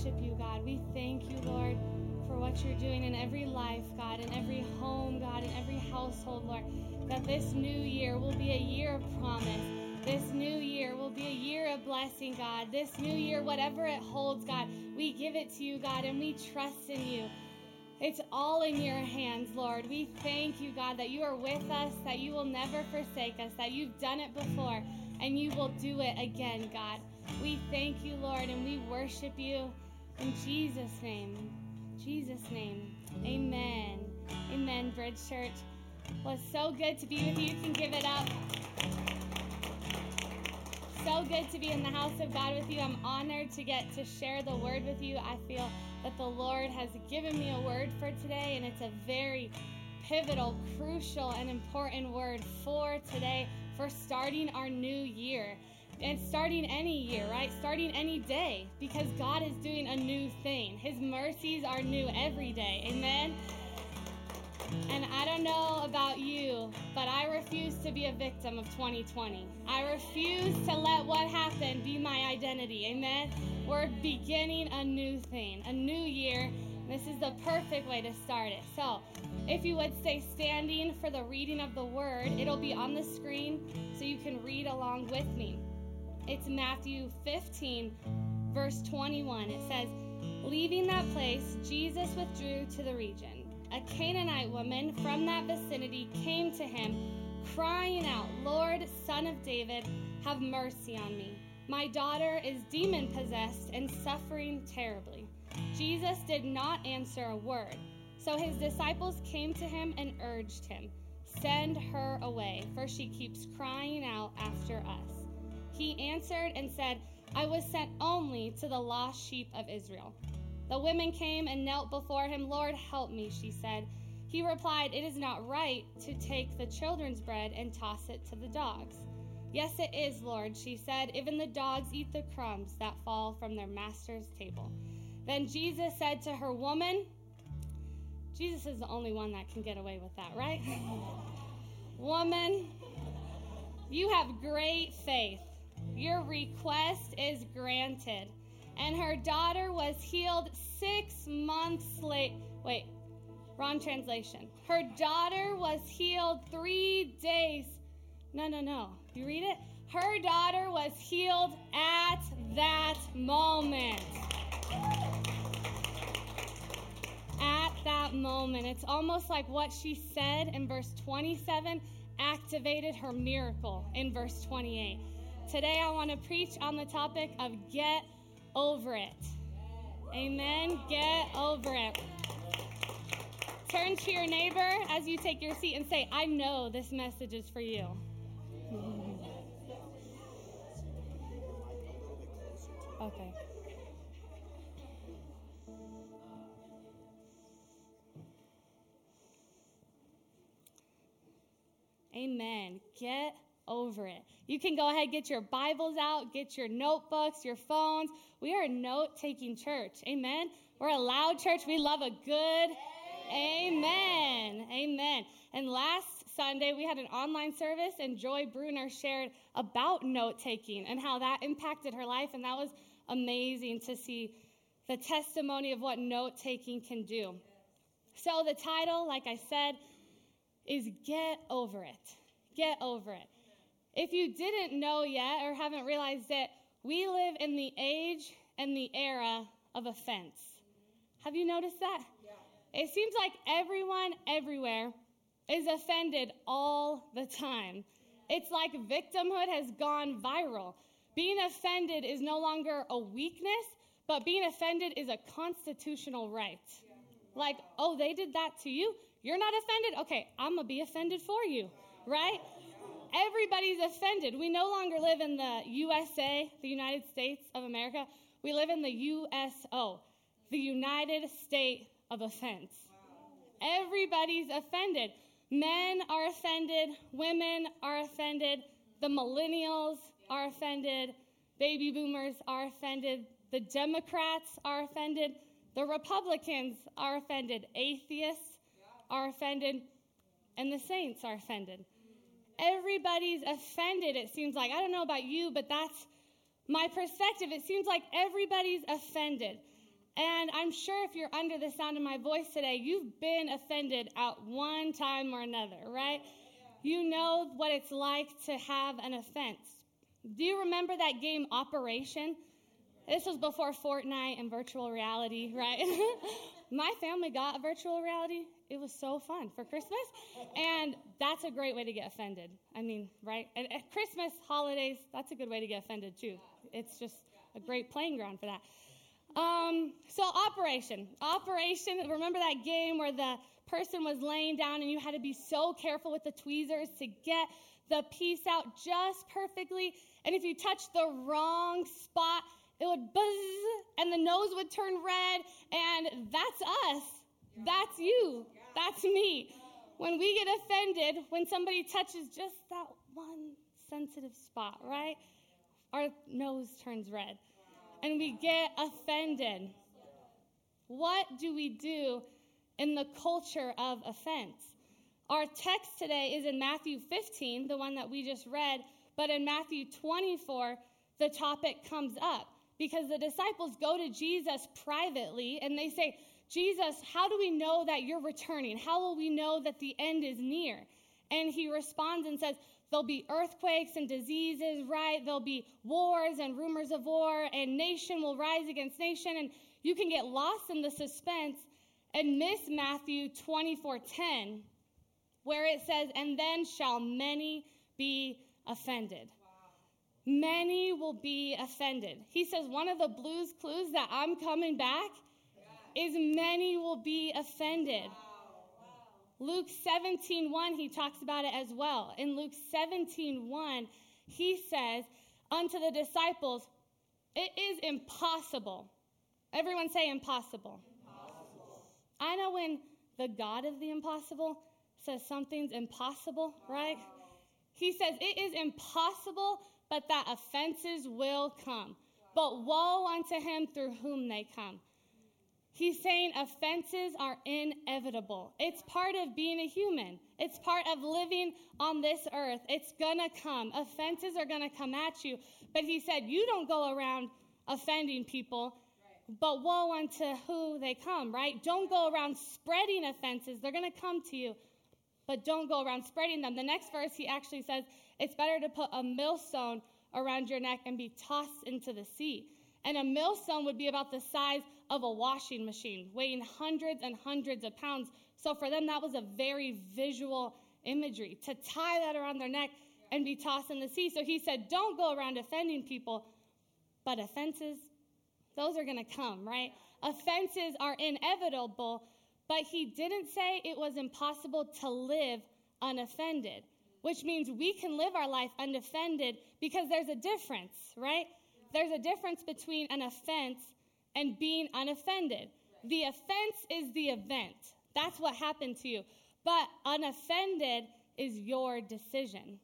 worship you, God. We thank you, Lord, for what you're doing in every life, God, in every home, God, in every household, Lord. That this new year will be a year of promise. This new year will be a year of blessing, God. This new year, whatever it holds, God, we give it to you, God, and we trust in you. It's all in your hands, Lord. We thank you, God, that you are with us, that you will never forsake us, that you've done it before, and you will do it again, God. We thank you, Lord, and we worship you in Jesus' name. Jesus' name. Amen. Amen, Bridge Church. Well, it's so good to be with you. You can give it up. So good to be in the house of God with you. I'm honored to get to share the word with you. I feel that the Lord has given me a word for today, and it's a very pivotal, crucial, and important word for today for starting our new year. And starting any year, right? Starting any day, because God is doing a new thing. His mercies are new every day. Amen. And I don't know about you, but I refuse to be a victim of 2020. I refuse to let what happened be my identity. Amen. We're beginning a new thing, a new year. This is the perfect way to start it. So, if you would stay standing for the reading of the word, it'll be on the screen so you can read along with me. It's Matthew 15, verse 21. It says, Leaving that place, Jesus withdrew to the region. A Canaanite woman from that vicinity came to him, crying out, Lord, son of David, have mercy on me. My daughter is demon possessed and suffering terribly. Jesus did not answer a word. So his disciples came to him and urged him, Send her away, for she keeps crying out after us. He answered and said, I was sent only to the lost sheep of Israel. The women came and knelt before him. Lord, help me, she said. He replied, It is not right to take the children's bread and toss it to the dogs. Yes, it is, Lord, she said. Even the dogs eat the crumbs that fall from their master's table. Then Jesus said to her, Woman, Jesus is the only one that can get away with that, right? Woman, you have great faith. Your request is granted. And her daughter was healed six months late. Wait, wrong translation. Her daughter was healed three days. No, no, no. You read it? Her daughter was healed at that moment. At that moment. It's almost like what she said in verse 27 activated her miracle in verse 28. Today, I want to preach on the topic of get over it. Amen. Get over it. Turn to your neighbor as you take your seat and say, I know this message is for you. Okay. Amen. Get over it. You can go ahead, get your Bibles out, get your notebooks, your phones. We are a note taking church. Amen. We're a loud church. We love a good Amen. Amen. And last Sunday, we had an online service, and Joy Bruner shared about note taking and how that impacted her life. And that was amazing to see the testimony of what note taking can do. So, the title, like I said, is Get Over It. Get Over It. If you didn't know yet or haven't realized it, we live in the age and the era of offense. Have you noticed that? Yeah. It seems like everyone everywhere is offended all the time. It's like victimhood has gone viral. Being offended is no longer a weakness, but being offended is a constitutional right. Like, oh, they did that to you? You're not offended? Okay, I'm to be offended for you, right? Everybody's offended. We no longer live in the USA, the United States of America. We live in the USO, the United State of Offense. Everybody's offended. Men are offended, women are offended, the millennials are offended, baby boomers are offended, the Democrats are offended, the Republicans are offended, atheists are offended, and the saints are offended. Everybody's offended, it seems like. I don't know about you, but that's my perspective. It seems like everybody's offended. And I'm sure if you're under the sound of my voice today, you've been offended at one time or another, right? You know what it's like to have an offense. Do you remember that game Operation? This was before Fortnite and virtual reality, right? my family got virtual reality. It was so fun for Christmas. And that's a great way to get offended. I mean, right? And at Christmas, holidays, that's a good way to get offended too. It's just a great playing ground for that. Um, so, Operation. Operation, remember that game where the person was laying down and you had to be so careful with the tweezers to get the piece out just perfectly. And if you touched the wrong spot, it would buzz and the nose would turn red. And that's us. That's you. That's me. When we get offended, when somebody touches just that one sensitive spot, right? Our nose turns red and we get offended. What do we do in the culture of offense? Our text today is in Matthew 15, the one that we just read, but in Matthew 24, the topic comes up because the disciples go to Jesus privately and they say, Jesus, how do we know that you're returning? How will we know that the end is near? And he responds and says, There'll be earthquakes and diseases, right? There'll be wars and rumors of war, and nation will rise against nation. And you can get lost in the suspense and miss Matthew 24:10, where it says, And then shall many be offended. Many will be offended. He says, One of the blues clues that I'm coming back is many will be offended. Luke 17:1 he talks about it as well. In Luke 17:1 he says, Unto the disciples, it is impossible. Everyone say impossible. impossible. I know when the God of the impossible says something's impossible, right? He says, It is impossible, but that offenses will come. But woe unto him through whom they come. He's saying offenses are inevitable. It's part of being a human. It's part of living on this earth. It's gonna come. Offenses are gonna come at you. But he said, You don't go around offending people, but woe unto who they come, right? Don't go around spreading offenses. They're gonna come to you, but don't go around spreading them. The next verse, he actually says, It's better to put a millstone around your neck and be tossed into the sea. And a millstone would be about the size of a washing machine, weighing hundreds and hundreds of pounds. So for them, that was a very visual imagery to tie that around their neck and be tossed in the sea. So he said, Don't go around offending people, but offenses, those are going to come, right? Offenses are inevitable, but he didn't say it was impossible to live unoffended, which means we can live our life undefended because there's a difference, right? there's a difference between an offense and being unoffended. The offense is the event. That's what happened to you. But unoffended is your decision.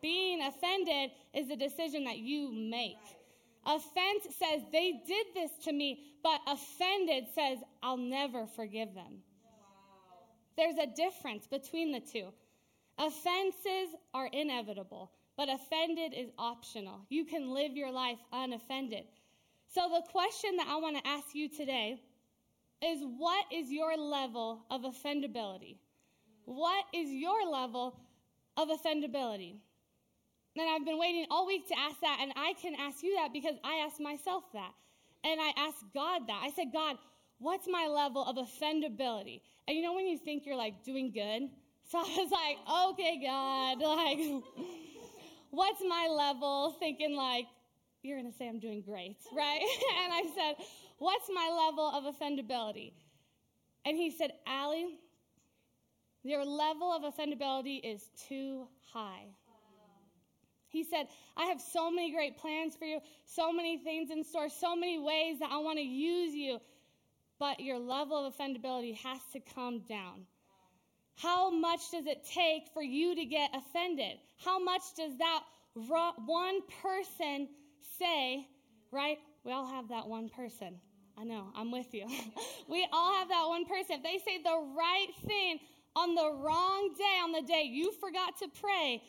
Being offended is a decision that you make. Offense says, they did this to me, but offended says, I'll never forgive them. There's a difference between the two. Offenses are inevitable, but offended is optional. You can live your life unoffended. So, the question that I want to ask you today is what is your level of offendability? What is your level of offendability? And I've been waiting all week to ask that, and I can ask you that because I asked myself that. And I asked God that. I said, God, what's my level of offendability? And you know when you think you're like doing good? So I was like, okay, God, like what's my level? Thinking like, you're going to say I'm doing great, right? and I said, what's my level of offendability? And he said, Allie, your level of offendability is too high. He said, I have so many great plans for you, so many things in store, so many ways that I want to use you, but your level of offendability has to come down. How much does it take for you to get offended? How much does that one person say, right? We all have that one person. I know, I'm with you. we all have that one person. If they say the right thing on the wrong day, on the day you forgot to pray,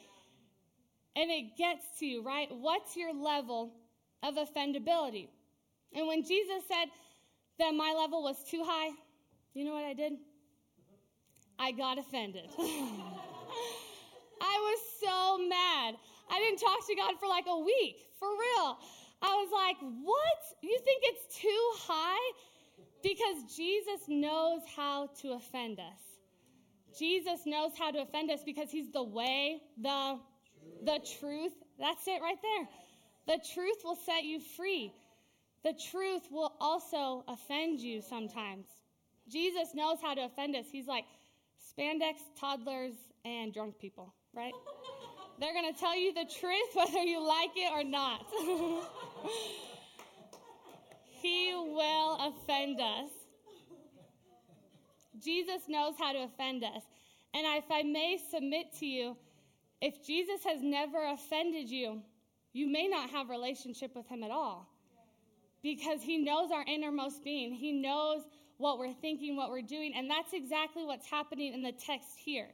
and it gets to you, right? What's your level of offendability? And when Jesus said, that my level was too high, you know what I did? I got offended. I was so mad. I didn't talk to God for like a week, for real. I was like, what? You think it's too high? Because Jesus knows how to offend us. Jesus knows how to offend us because he's the way, the the truth. That's it right there. The truth will set you free. The truth will also offend you sometimes. Jesus knows how to offend us. He's like spandex toddlers and drunk people, right? They're going to tell you the truth whether you like it or not. he will offend us. Jesus knows how to offend us. And if I may submit to you, if Jesus has never offended you, you may not have relationship with him at all. Because he knows our innermost being. He knows what we're thinking, what we're doing, and that's exactly what's happening in the text here.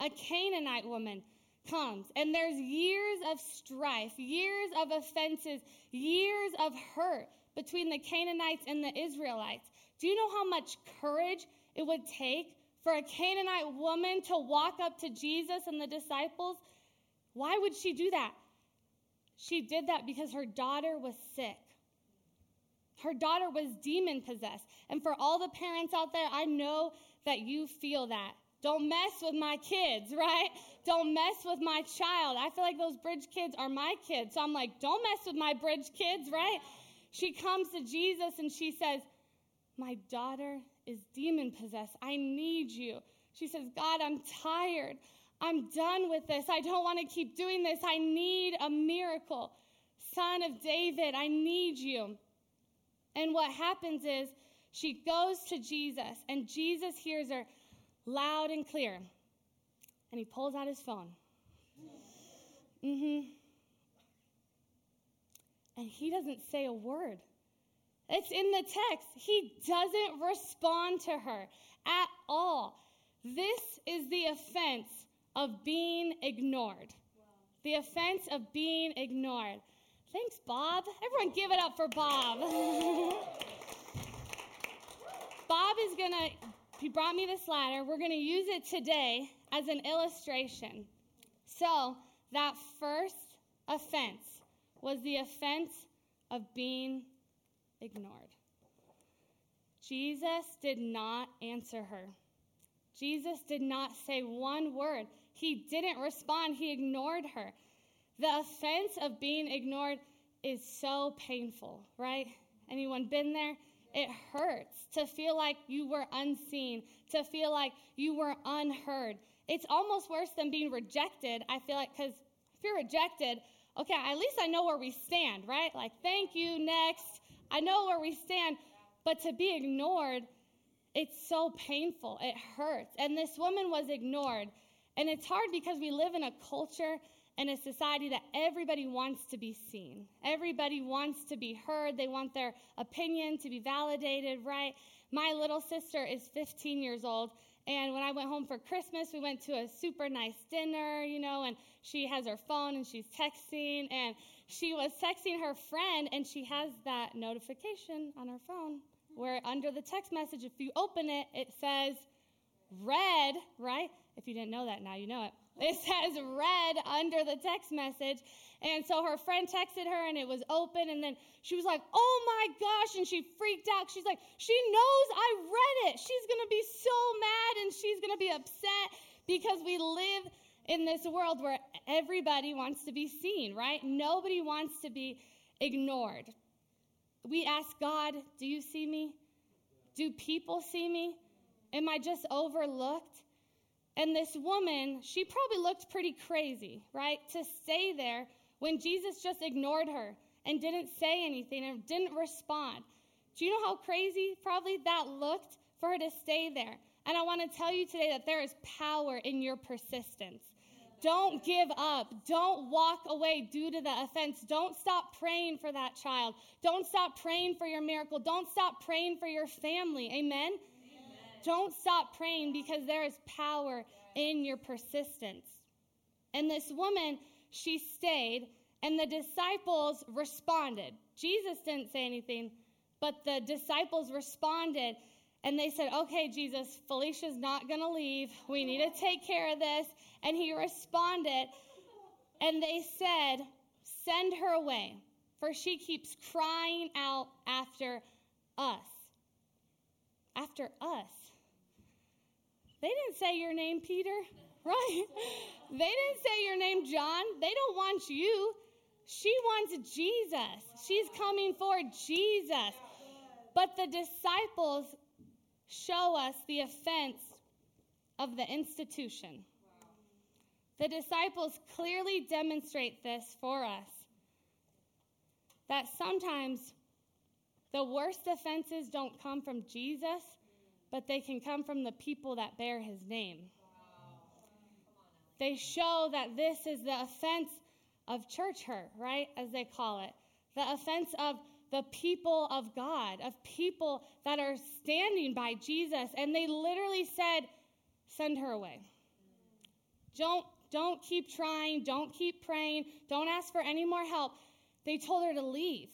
A Canaanite woman comes, and there's years of strife, years of offenses, years of hurt between the Canaanites and the Israelites. Do you know how much courage it would take for a Canaanite woman to walk up to Jesus and the disciples? Why would she do that? She did that because her daughter was sick. Her daughter was demon possessed. And for all the parents out there, I know that you feel that. Don't mess with my kids, right? Don't mess with my child. I feel like those bridge kids are my kids. So I'm like, don't mess with my bridge kids, right? She comes to Jesus and she says, My daughter is demon possessed. I need you. She says, God, I'm tired. I'm done with this. I don't want to keep doing this. I need a miracle. Son of David, I need you. And what happens is she goes to Jesus, and Jesus hears her loud and clear. And he pulls out his phone. Mm hmm. And he doesn't say a word. It's in the text. He doesn't respond to her at all. This is the offense of being ignored. The offense of being ignored. Thanks, Bob. Everyone give it up for Bob. Bob is going to, he brought me this ladder. We're going to use it today as an illustration. So, that first offense was the offense of being ignored. Jesus did not answer her. Jesus did not say one word. He didn't respond. He ignored her. The offense of being ignored is so painful, right? Anyone been there? It hurts to feel like you were unseen, to feel like you were unheard. It's almost worse than being rejected, I feel like, because if you're rejected, okay, at least I know where we stand, right? Like, thank you, next. I know where we stand. But to be ignored, it's so painful. It hurts. And this woman was ignored. And it's hard because we live in a culture and a society that everybody wants to be seen. Everybody wants to be heard. They want their opinion to be validated, right? My little sister is 15 years old. And when I went home for Christmas, we went to a super nice dinner, you know, and she has her phone and she's texting. And she was texting her friend, and she has that notification on her phone where under the text message, if you open it, it says read, right? If you didn't know that, now you know it. It says read under the text message. And so her friend texted her and it was open. And then she was like, oh my gosh. And she freaked out. She's like, she knows I read it. She's going to be so mad and she's going to be upset because we live in this world where everybody wants to be seen, right? Nobody wants to be ignored. We ask God, do you see me? Do people see me? Am I just overlooked? And this woman, she probably looked pretty crazy, right? To stay there when Jesus just ignored her and didn't say anything and didn't respond. Do you know how crazy probably that looked for her to stay there? And I want to tell you today that there is power in your persistence. Don't give up. Don't walk away due to the offense. Don't stop praying for that child. Don't stop praying for your miracle. Don't stop praying for your family. Amen? Don't stop praying because there is power in your persistence. And this woman, she stayed, and the disciples responded. Jesus didn't say anything. But the disciples responded and they said, Okay, Jesus, Felicia's not going to leave. We need to take care of this. And he responded and they said, Send her away, for she keeps crying out after us. After us. They didn't say your name, Peter, right? They didn't say your name, John. They don't want you. She wants Jesus. She's coming for Jesus. But the disciples show us the offense of the institution. The disciples clearly demonstrate this for us that sometimes the worst offenses don't come from Jesus, but they can come from the people that bear his name. They show that this is the offense of church hurt, right? As they call it. The offense of the people of God, of people that are standing by Jesus. And they literally said, send her away. Don't, don't keep trying. Don't keep praying. Don't ask for any more help. They told her to leave.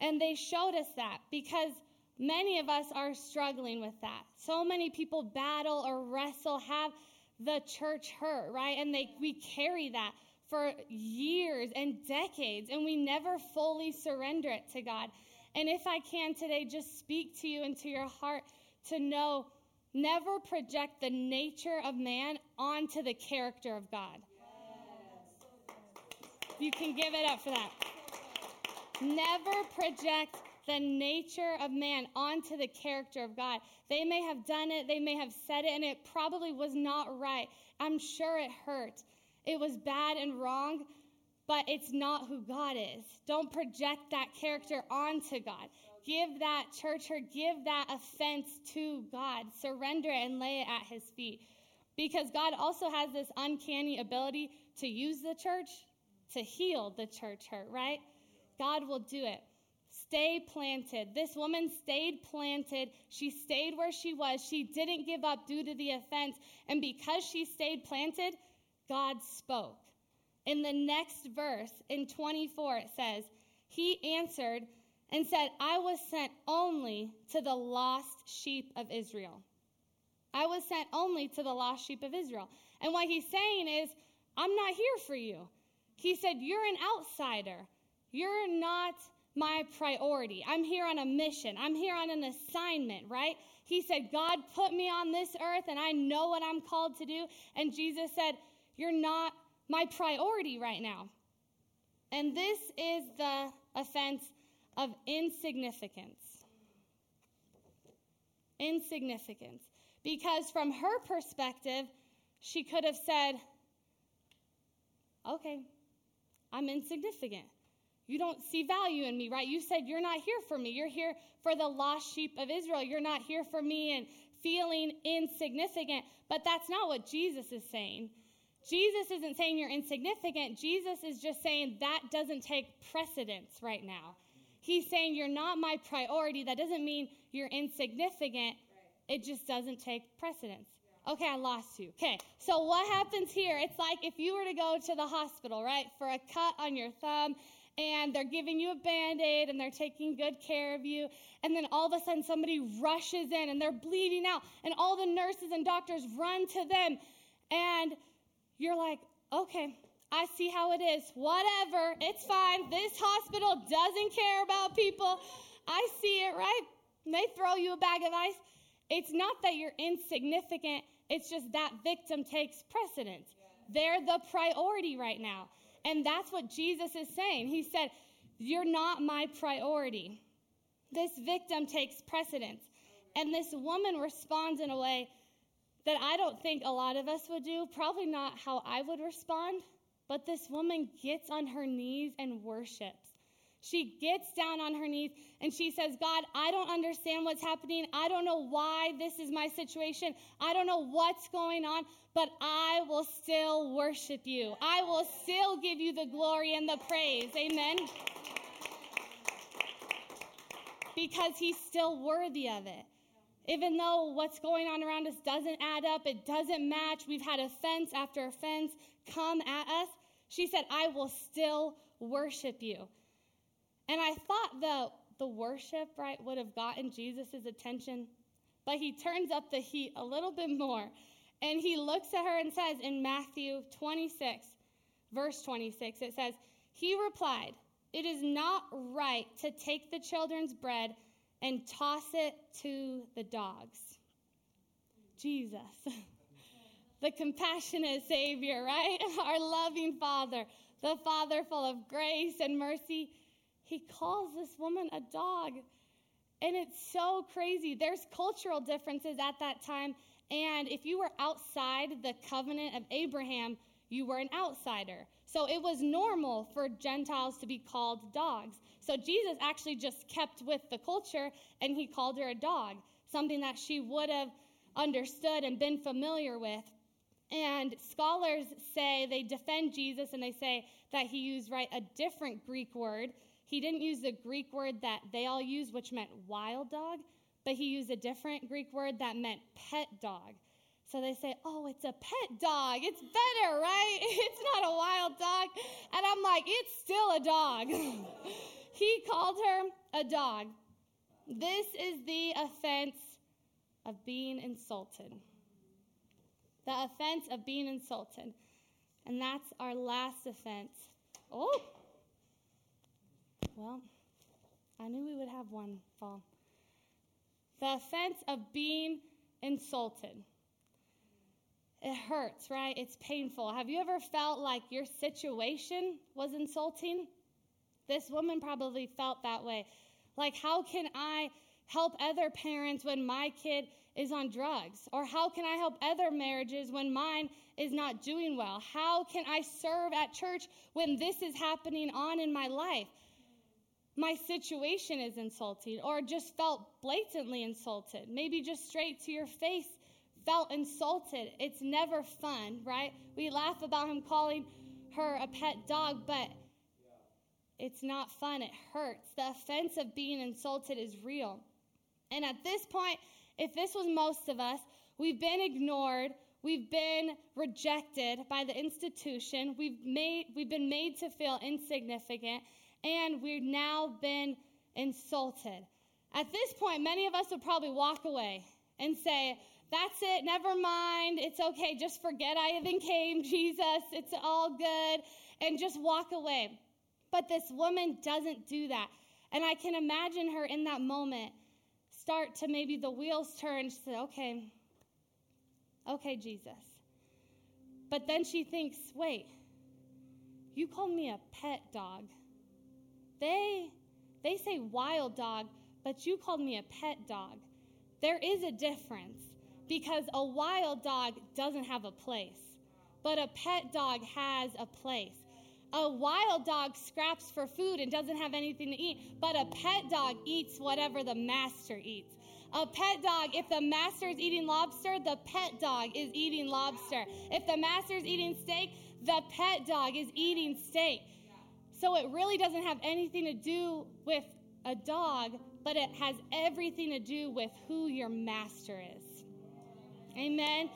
And they showed us that because many of us are struggling with that. So many people battle or wrestle, have the church hurt, right? And they, we carry that for years and decades, and we never fully surrender it to God. And if I can today, just speak to you into your heart to know never project the nature of man onto the character of God. You can give it up for that. Never project the nature of man onto the character of God. They may have done it, they may have said it, and it probably was not right. I'm sure it hurt. It was bad and wrong, but it's not who God is. Don't project that character onto God. Give that church or give that offense to God. Surrender it and lay it at his feet. Because God also has this uncanny ability to use the church to heal the church hurt, right? God will do it. Stay planted. This woman stayed planted. She stayed where she was. She didn't give up due to the offense. And because she stayed planted, God spoke. In the next verse, in 24, it says, He answered and said, I was sent only to the lost sheep of Israel. I was sent only to the lost sheep of Israel. And what he's saying is, I'm not here for you. He said, You're an outsider. You're not my priority. I'm here on a mission. I'm here on an assignment, right? He said, God put me on this earth and I know what I'm called to do. And Jesus said, You're not my priority right now. And this is the offense of insignificance. Insignificance. Because from her perspective, she could have said, Okay, I'm insignificant. You don't see value in me, right? You said you're not here for me. You're here for the lost sheep of Israel. You're not here for me and feeling insignificant. But that's not what Jesus is saying. Jesus isn't saying you're insignificant. Jesus is just saying that doesn't take precedence right now. He's saying you're not my priority. That doesn't mean you're insignificant. It just doesn't take precedence. Okay, I lost you. Okay, so what happens here? It's like if you were to go to the hospital, right, for a cut on your thumb, and they're giving you a band aid and they're taking good care of you. And then all of a sudden, somebody rushes in and they're bleeding out, and all the nurses and doctors run to them. And you're like, okay, I see how it is. Whatever, it's fine. This hospital doesn't care about people. I see it, right? And they throw you a bag of ice. It's not that you're insignificant, it's just that victim takes precedence. They're the priority right now. And that's what Jesus is saying. He said, You're not my priority. This victim takes precedence. And this woman responds in a way that I don't think a lot of us would do, probably not how I would respond, but this woman gets on her knees and worships. She gets down on her knees and she says, God, I don't understand what's happening. I don't know why this is my situation. I don't know what's going on, but I will still worship you. I will still give you the glory and the praise. Amen. Because he's still worthy of it. Even though what's going on around us doesn't add up, it doesn't match, we've had offense after offense come at us, she said, I will still worship you. And I thought the, the worship, right, would have gotten Jesus' attention. But he turns up the heat a little bit more. And he looks at her and says in Matthew 26, verse 26, it says, He replied, It is not right to take the children's bread and toss it to the dogs. Jesus, the compassionate Savior, right? Our loving Father, the Father full of grace and mercy. He calls this woman a dog. And it's so crazy. There's cultural differences at that time. And if you were outside the covenant of Abraham, you were an outsider. So it was normal for Gentiles to be called dogs. So Jesus actually just kept with the culture and he called her a dog, something that she would have understood and been familiar with. And scholars say they defend Jesus and they say that he used right a different Greek word he didn't use the Greek word that they all use, which meant wild dog, but he used a different Greek word that meant pet dog. So they say, oh, it's a pet dog. It's better, right? It's not a wild dog. And I'm like, it's still a dog. he called her a dog. This is the offense of being insulted. The offense of being insulted. And that's our last offense. Oh, well, I knew we would have one fall. The offense of being insulted. It hurts, right? It's painful. Have you ever felt like your situation was insulting? This woman probably felt that way. Like, how can I help other parents when my kid is on drugs? Or how can I help other marriages when mine is not doing well? How can I serve at church when this is happening on in my life? My situation is insulting or just felt blatantly insulted, maybe just straight to your face felt insulted. It's never fun, right? We laugh about him calling her a pet dog, but it's not fun. It hurts. The offense of being insulted is real. And at this point, if this was most of us, we've been ignored, we've been rejected by the institution, we've made we've been made to feel insignificant, and we've now been insulted. At this point, many of us would probably walk away and say, That's it, never mind, it's okay, just forget I even came, Jesus, it's all good, and just walk away. But this woman doesn't do that. And I can imagine her in that moment start to maybe the wheels turn. She said, Okay, okay, Jesus. But then she thinks, Wait, you called me a pet dog. They they say wild dog, but you called me a pet dog. There is a difference because a wild dog doesn't have a place, but a pet dog has a place. A wild dog scraps for food and doesn't have anything to eat, but a pet dog eats whatever the master eats. A pet dog, if the master is eating lobster, the pet dog is eating lobster. If the master is eating steak, the pet dog is eating steak. So it really doesn't have anything to do with a dog, but it has everything to do with who your master is. Amen.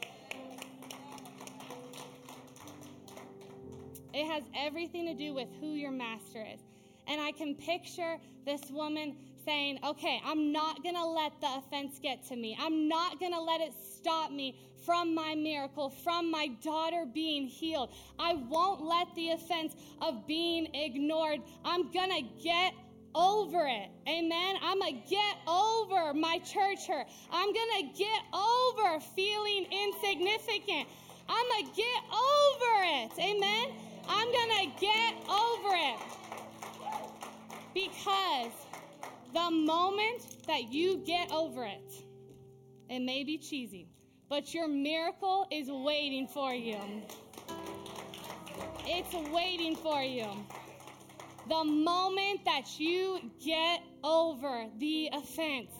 It has everything to do with who your master is. And I can picture this woman saying, Okay, I'm not going to let the offense get to me. I'm not going to let it stop me from my miracle, from my daughter being healed. I won't let the offense of being ignored. I'm going to get over it. Amen. I'm going to get over my church hurt. I'm going to get over feeling insignificant. I'm going to get over it. Amen. I'm going to get over it. Because the moment that you get over it, it may be cheesy, but your miracle is waiting for you. It's waiting for you. The moment that you get over the offense.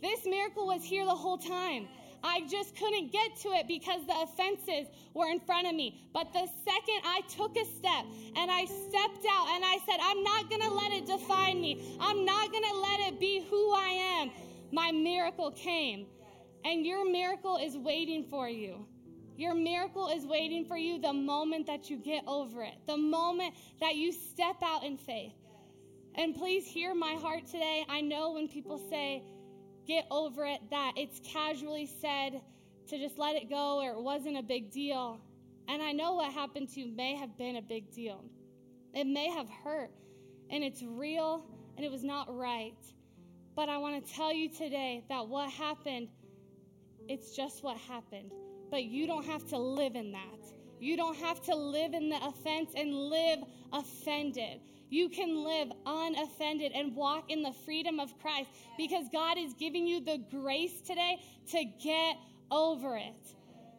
This miracle was here the whole time. I just couldn't get to it because the offenses were in front of me. But the second I took a step and I stepped out and I said, I'm not going to let it define me, I'm not going to let it be who I am, my miracle came. And your miracle is waiting for you. Your miracle is waiting for you the moment that you get over it, the moment that you step out in faith. And please hear my heart today. I know when people say, get over it, that it's casually said to just let it go or it wasn't a big deal. And I know what happened to you may have been a big deal. It may have hurt, and it's real, and it was not right. But I want to tell you today that what happened, it's just what happened. But you don't have to live in that. You don't have to live in the offense and live offended. You can live unoffended and walk in the freedom of Christ because God is giving you the grace today to get over it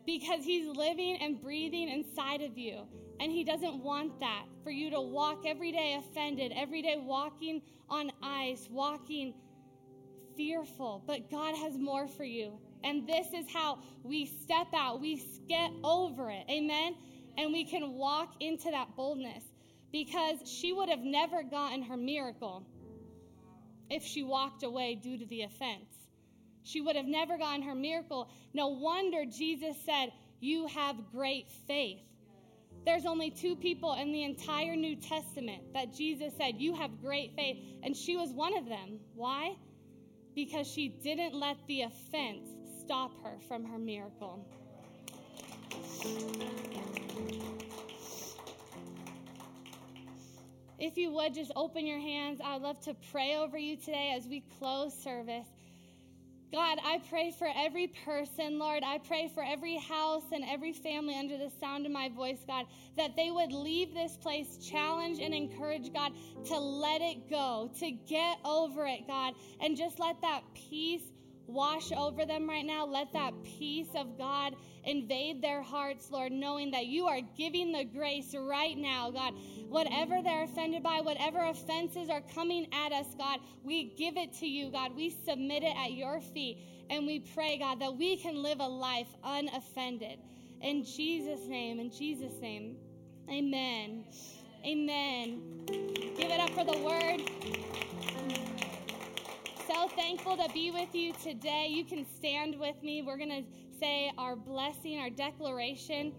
because He's living and breathing inside of you. And He doesn't want that for you to walk every day offended, every day walking on ice, walking fearful. But God has more for you. And this is how we step out, we get over it. Amen? And we can walk into that boldness because she would have never gotten her miracle if she walked away due to the offense. She would have never gotten her miracle. No wonder Jesus said, You have great faith. There's only two people in the entire New Testament that Jesus said, You have great faith. And she was one of them. Why? Because she didn't let the offense stop her from her miracle. If you would just open your hands, I'd love to pray over you today as we close service. God, I pray for every person, Lord. I pray for every house and every family under the sound of my voice, God, that they would leave this place challenged and encouraged, God, to let it go, to get over it, God, and just let that peace wash over them right now. Let that peace of God invade their hearts, Lord, knowing that you are giving the grace right now, God. Whatever they're offended by, whatever offenses are coming at us, God, we give it to you, God. We submit it at your feet. And we pray, God, that we can live a life unoffended. In Jesus' name, in Jesus' name, amen. Amen. Give it up for the word so thankful to be with you today. You can stand with me. We're going to say our blessing, our declaration,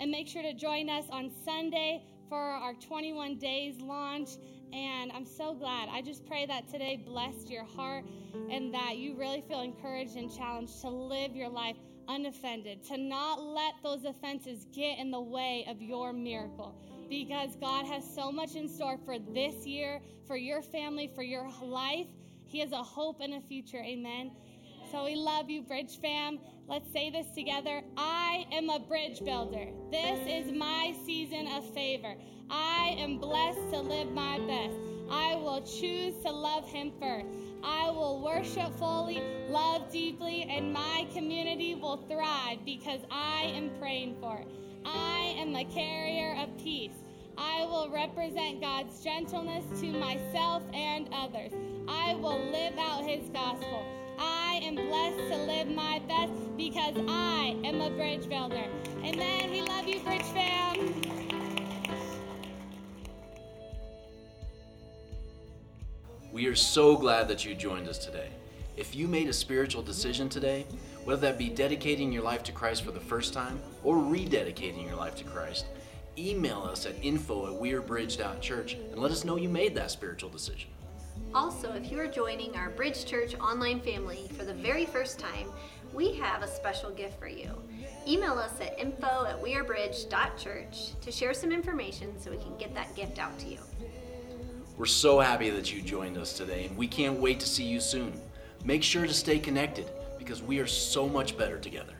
and make sure to join us on Sunday for our 21 days launch. And I'm so glad. I just pray that today blessed your heart and that you really feel encouraged and challenged to live your life unoffended, to not let those offenses get in the way of your miracle. Because God has so much in store for this year, for your family, for your life. He has a hope and a future. Amen. So we love you, Bridge fam. Let's say this together. I am a bridge builder. This is my season of favor. I am blessed to live my best. I will choose to love him first. I will worship fully, love deeply, and my community will thrive because I am praying for it. I am a carrier of peace. I will represent God's gentleness to myself and others. I will live out his gospel. I am blessed to live my best because I am a bridge builder. Amen. We love you, Bridge fam. We are so glad that you joined us today. If you made a spiritual decision today, whether that be dedicating your life to Christ for the first time or rededicating your life to Christ, email us at info at wearebridge.church and let us know you made that spiritual decision. Also, if you are joining our Bridge Church online family for the very first time, we have a special gift for you. Email us at info at wearebridge.church to share some information so we can get that gift out to you. We're so happy that you joined us today, and we can't wait to see you soon. Make sure to stay connected because we are so much better together.